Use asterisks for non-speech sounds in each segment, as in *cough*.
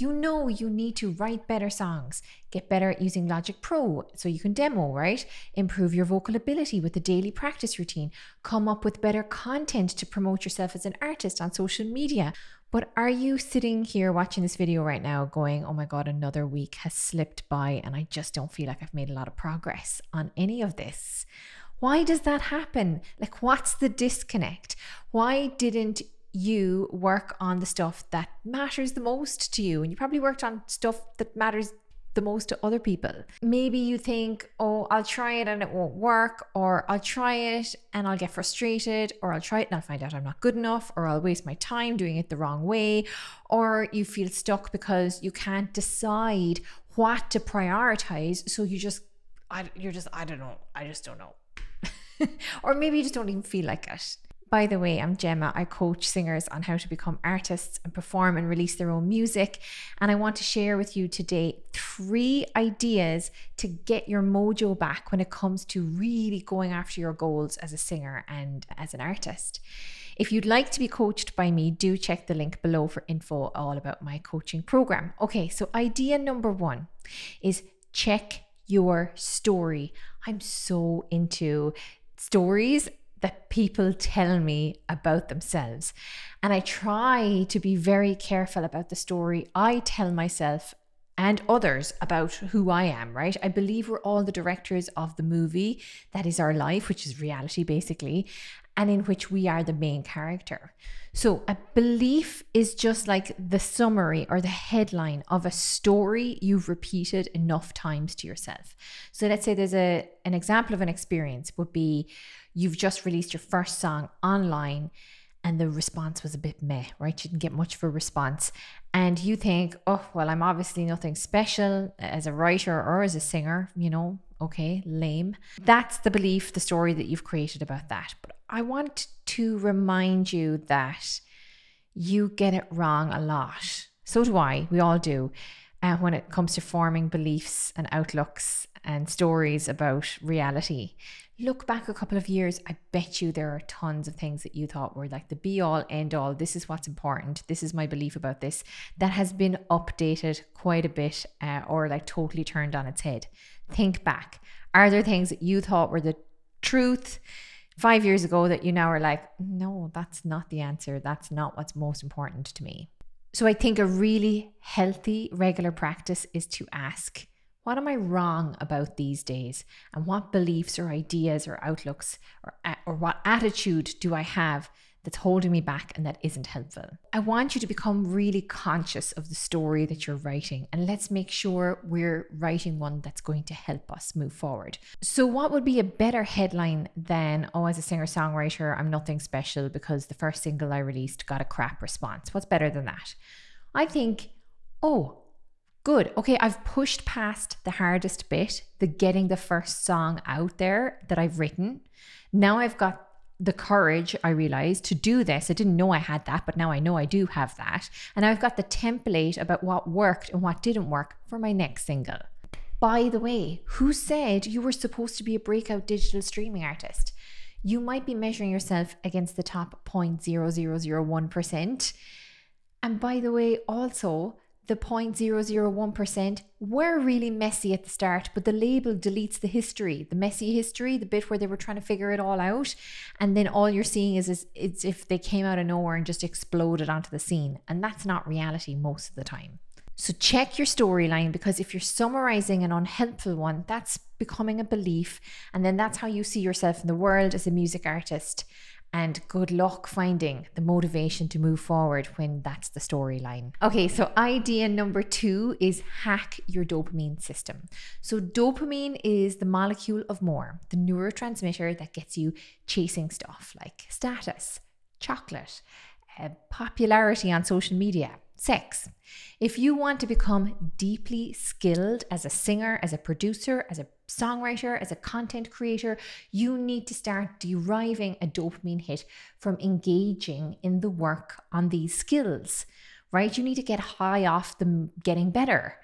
you know you need to write better songs, get better at using Logic Pro so you can demo, right? Improve your vocal ability with a daily practice routine, come up with better content to promote yourself as an artist on social media. But are you sitting here watching this video right now going, oh my God, another week has slipped by and I just don't feel like I've made a lot of progress on any of this? Why does that happen? Like, what's the disconnect? Why didn't you work on the stuff that matters the most to you. And you probably worked on stuff that matters the most to other people. Maybe you think, oh, I'll try it and it won't work, or I'll try it and I'll get frustrated, or I'll try it and I'll find out I'm not good enough, or I'll waste my time doing it the wrong way, or you feel stuck because you can't decide what to prioritize. So you just, I, you're just, I don't know, I just don't know. *laughs* or maybe you just don't even feel like it. By the way, I'm Gemma. I coach singers on how to become artists and perform and release their own music. And I want to share with you today three ideas to get your mojo back when it comes to really going after your goals as a singer and as an artist. If you'd like to be coached by me, do check the link below for info all about my coaching program. Okay, so idea number one is check your story. I'm so into stories that people tell me about themselves. And I try to be very careful about the story I tell myself and others about who I am, right? I believe we're all the directors of the movie that is our life, which is reality basically, and in which we are the main character. So, a belief is just like the summary or the headline of a story you've repeated enough times to yourself. So, let's say there's a an example of an experience would be you've just released your first song online and the response was a bit meh, right? You didn't get much of a response. And you think, oh, well, I'm obviously nothing special as a writer or as a singer, you know, okay, lame. That's the belief, the story that you've created about that. But I want to remind you that you get it wrong a lot. So do I. We all do. Uh, when it comes to forming beliefs and outlooks and stories about reality look back a couple of years, I bet you there are tons of things that you thought were like the be all, end all. This is what's important. This is my belief about this. That has been updated quite a bit uh, or like totally turned on its head. Think back. Are there things that you thought were the truth? Five years ago, that you now are like, no, that's not the answer. That's not what's most important to me. So, I think a really healthy, regular practice is to ask what am I wrong about these days? And what beliefs or ideas or outlooks or, or what attitude do I have that's holding me back and that isn't helpful? I want you to become really conscious of the story that you're writing and let's make sure we're writing one that's going to help us move forward. So, what would be a better headline than, oh, as a singer songwriter, I'm nothing special because the first single I released got a crap response? What's better than that? I think, oh, Good. Okay, I've pushed past the hardest bit, the getting the first song out there that I've written. Now I've got the courage, I realized, to do this. I didn't know I had that, but now I know I do have that. And I've got the template about what worked and what didn't work for my next single. By the way, who said you were supposed to be a breakout digital streaming artist? You might be measuring yourself against the top 0.0001%. And by the way, also, the 0.001% were really messy at the start, but the label deletes the history, the messy history, the bit where they were trying to figure it all out. And then all you're seeing is, is it's if they came out of nowhere and just exploded onto the scene. And that's not reality most of the time. So check your storyline because if you're summarizing an unhelpful one, that's becoming a belief. And then that's how you see yourself in the world as a music artist and good luck finding the motivation to move forward when that's the storyline. Okay, so idea number two is hack your dopamine system. So, dopamine is the molecule of more, the neurotransmitter that gets you chasing stuff like status, chocolate, uh, popularity on social media, sex. If you want to become deeply skilled as a singer, as a producer, as a songwriter, as a content creator, you need to start deriving a dopamine hit from engaging in the work on these skills, right? You need to get high off them getting better.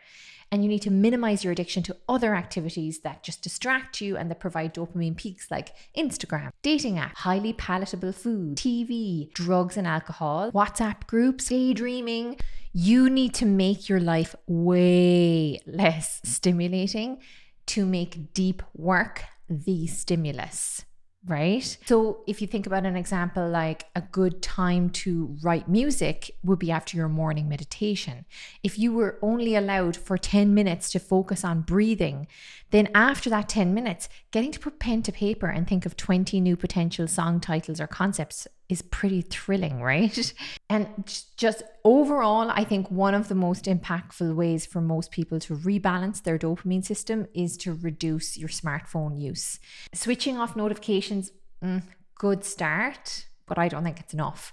And you need to minimize your addiction to other activities that just distract you and that provide dopamine peaks like Instagram, dating app, highly palatable food, TV, drugs and alcohol, WhatsApp groups, daydreaming. You need to make your life way less stimulating to make deep work the stimulus right? So if you think about an example like a good time to write music would be after your morning meditation. If you were only allowed for 10 minutes to focus on breathing, then after that 10 minutes, getting to put pen to paper and think of 20 new potential song titles or concepts is pretty thrilling, right? And just overall, I think one of the most impactful ways for most people to rebalance their dopamine system is to reduce your smartphone use. Switching off notifications, mm, good start, but I don't think it's enough.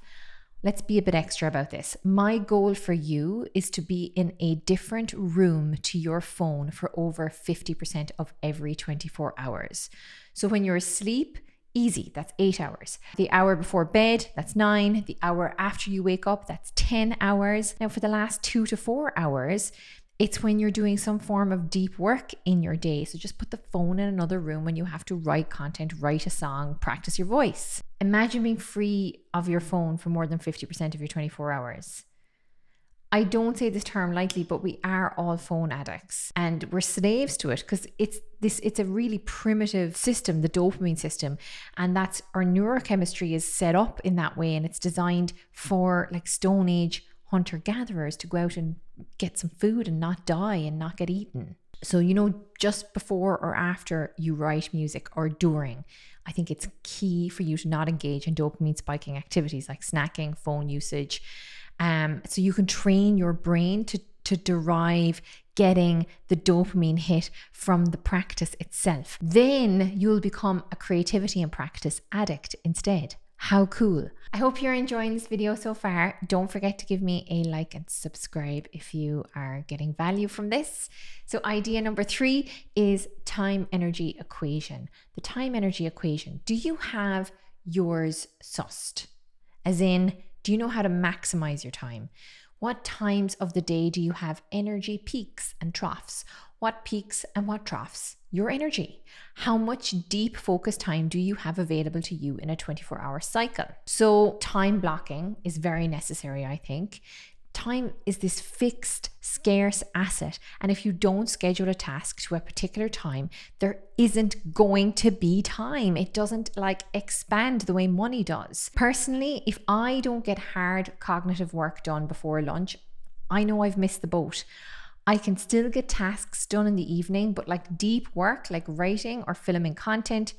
Let's be a bit extra about this. My goal for you is to be in a different room to your phone for over 50% of every 24 hours. So when you're asleep, Easy, that's eight hours. The hour before bed, that's nine. The hour after you wake up, that's 10 hours. Now, for the last two to four hours, it's when you're doing some form of deep work in your day. So just put the phone in another room when you have to write content, write a song, practice your voice. Imagine being free of your phone for more than 50% of your 24 hours. I don't say this term lightly, but we are all phone addicts and we're slaves to it because it's this it's a really primitive system, the dopamine system. And that's our neurochemistry is set up in that way and it's designed for like stone age hunter gatherers to go out and get some food and not die and not get eaten. So, you know, just before or after you write music or during, I think it's key for you to not engage in dopamine spiking activities like snacking, phone usage, um, so you can train your brain to to derive getting the dopamine hit from the practice itself. Then you'll become a creativity and practice addict instead. How cool. I hope you're enjoying this video so far. Don't forget to give me a like and subscribe if you are getting value from this. So, idea number three is time energy equation. The time energy equation. Do you have yours sussed? As in, do you know how to maximize your time? What times of the day do you have energy peaks and troughs? What peaks and what troughs? Your energy. How much deep focus time do you have available to you in a 24 hour cycle? So, time blocking is very necessary, I think time is this fixed, scarce asset. And if you don't schedule a task to a particular time, there isn't going to be time. It doesn't like expand the way money does. Personally, if I don't get hard cognitive work done before lunch, I know I've missed the boat. I can still get tasks done in the evening, but like deep work, like writing or filming content,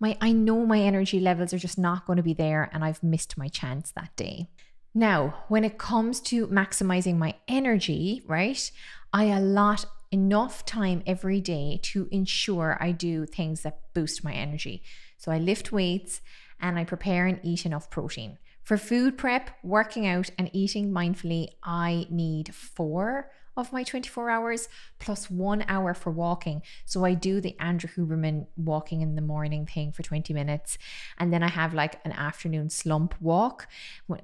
my I know my energy levels are just not going to be there and I've missed my chance that day. Now, when it comes to maximizing my energy, right, I allot enough time every day to ensure I do things that boost my energy. So I lift weights and I prepare and eat enough protein. For food prep, working out, and eating mindfully, I need four of my 24 hours plus one hour for walking. So I do the Andrew Huberman walking in the morning thing for 20 minutes. And then I have like an afternoon slump walk.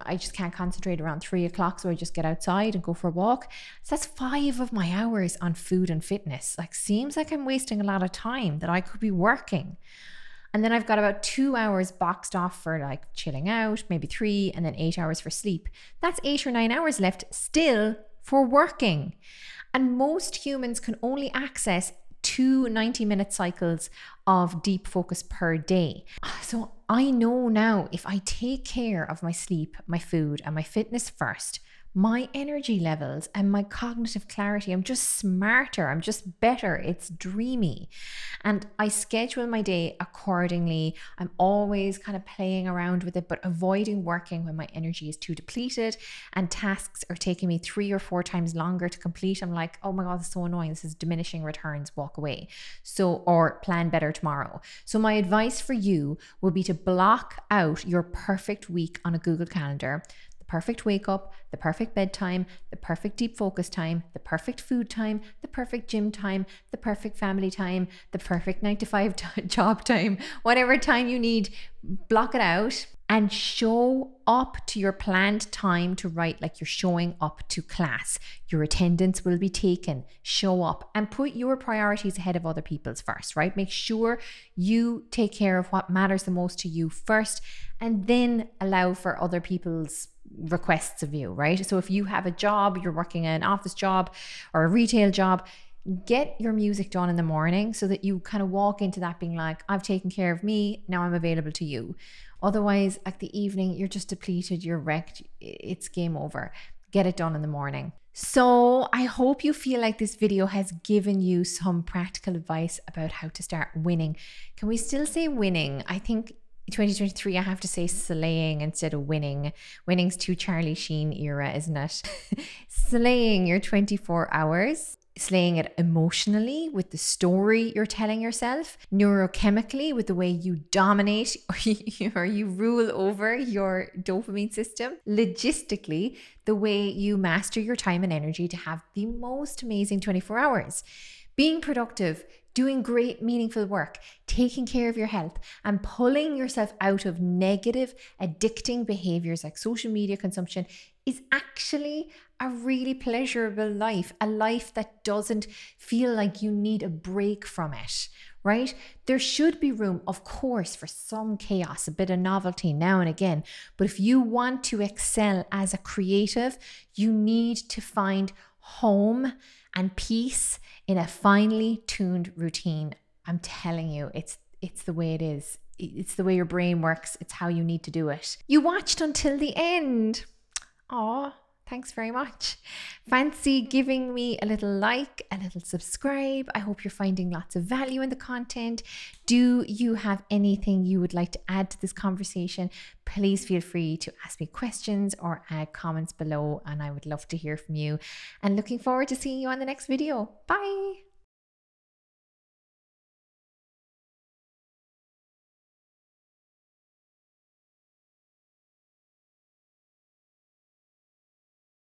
I just can't concentrate around three o'clock. So I just get outside and go for a walk. So that's five of my hours on food and fitness. Like, seems like I'm wasting a lot of time that I could be working. And then I've got about two hours boxed off for like chilling out, maybe three, and then eight hours for sleep. That's eight or nine hours left still for working. And most humans can only access two 90 minute cycles of deep focus per day. So I know now if I take care of my sleep, my food, and my fitness first, my energy levels and my cognitive clarity. I'm just smarter. I'm just better. It's dreamy. And I schedule my day accordingly. I'm always kind of playing around with it, but avoiding working when my energy is too depleted and tasks are taking me three or four times longer to complete. I'm like, oh my God, this is so annoying. This is diminishing returns. Walk away. So, or plan better tomorrow. So, my advice for you would be to block out your perfect week on a Google Calendar the perfect wake up, the perfect bedtime, the perfect deep focus time, the perfect food time, the perfect gym time, the perfect family time, the perfect nine to five *laughs* t- job time, whatever time you need, block it out and show up to your planned time to write like you're showing up to class. Your attendance will be taken. Show up and put your priorities ahead of other people's first, right? Make sure you take care of what matters the most to you first and then allow for other people's requests of you, right? So if you have a job, you're working an office job or a retail job, get your music done in the morning so that you kind of walk into that being like, I've taken care of me, now I'm available to you. Otherwise, at the evening, you're just depleted, you're wrecked, it's game over. Get it done in the morning. So, I hope you feel like this video has given you some practical advice about how to start winning. Can we still say winning? I think 2023, I have to say slaying instead of winning. Winning's too Charlie Sheen era, isn't it? *laughs* slaying your 24 hours slaying it emotionally with the story you're telling yourself, neurochemically with the way you dominate *laughs* or you, rule over your dopamine system, logistically, the way you master your time and energy to have the most amazing 24 hours. Being productive, doing great, meaningful work, taking care of your health, and pulling yourself out of negative, addicting behaviors like social media consumption is actually a really pleasurable life, a life that doesn't feel like you need a break from it, right? There should be room, of course, for some chaos, a bit of novelty now and again. But if you want to excel as a creative, you need to find home and peace in a finely tuned routine. I'm telling you, it's it's the way it is. It's the way your brain works. It's how you need to do it. You watched until the end. Aw, thanks very much. Fancy giving me a little like, a little subscribe. I hope you're finding lots of value in the content. Do you have anything you would like to add to this conversation? Please feel free to ask me questions or add comments below, and I would love to hear from you. And looking forward to seeing you on the next video. Bye.